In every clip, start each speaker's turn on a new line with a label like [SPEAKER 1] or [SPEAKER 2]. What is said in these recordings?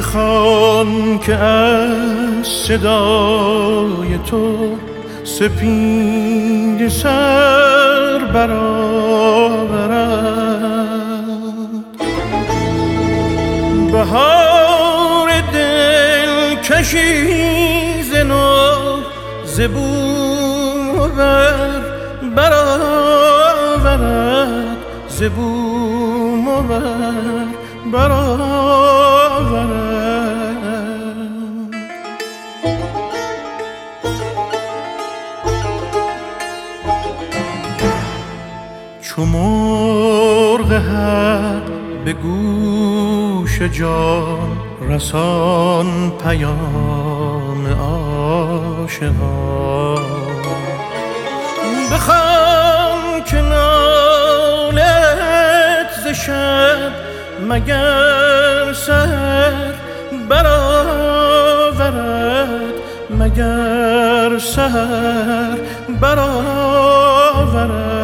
[SPEAKER 1] بخوان که از صدای تو سپید سر برآورد. بهار دل کشی زنو زبون بر برآورد. زبون بر برآورد. چو مرغ حق به گوش جان رسان پیام عاشقان. بخوان که نالت ز شب مگر سر برآورد مگر سر برآورد.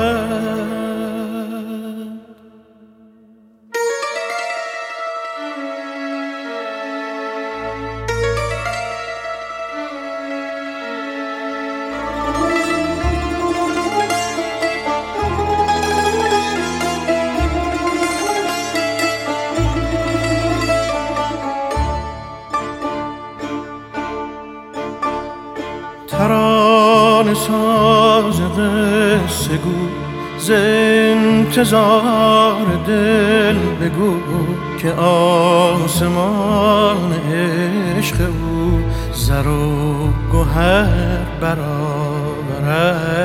[SPEAKER 1] ساز قصه گو ز انتظار دل بگو که آسمان عشق او زر و گوهر برآورد.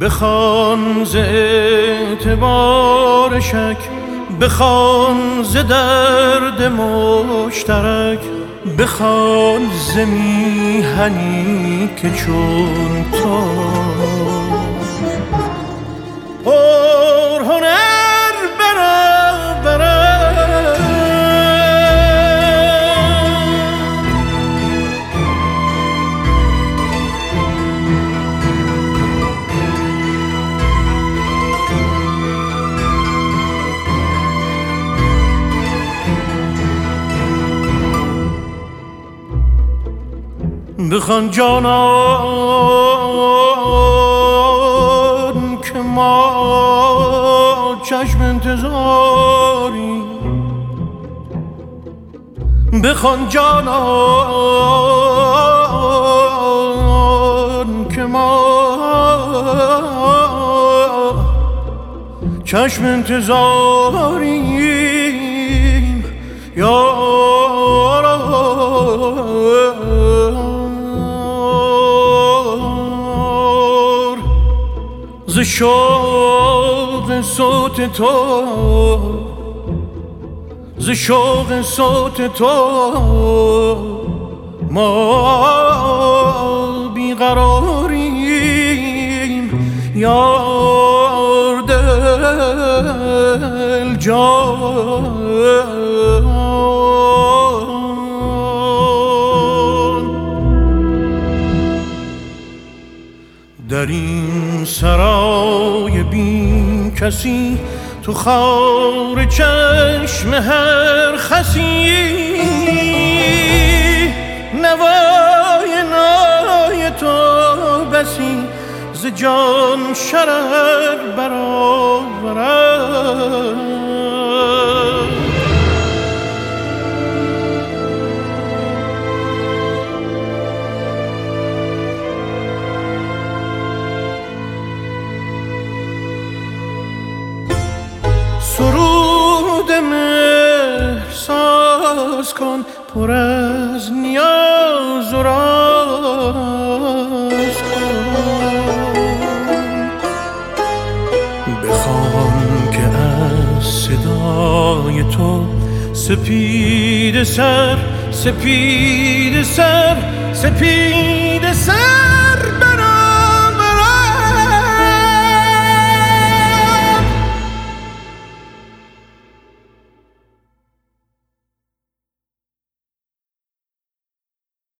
[SPEAKER 1] بخوان ز اعتبار شک بخوان ز درد مشترک بخوان ز میهنی که چون تو. بخوان جانان که ما چشم انتظاری. بخوان جانان که ما چشم انتظاریم شوق صوت تو. ز شوق صوت تو ما بیقراریم. یار دل جان. در این سرای بی کسی تو خار چشم هر خسی نوای نای تو بسی ز جان شرر برآورد. مهر ساز کن پر از نیاز و راز کن. بخوان که از صدای تو سپید سر سپید سر سپید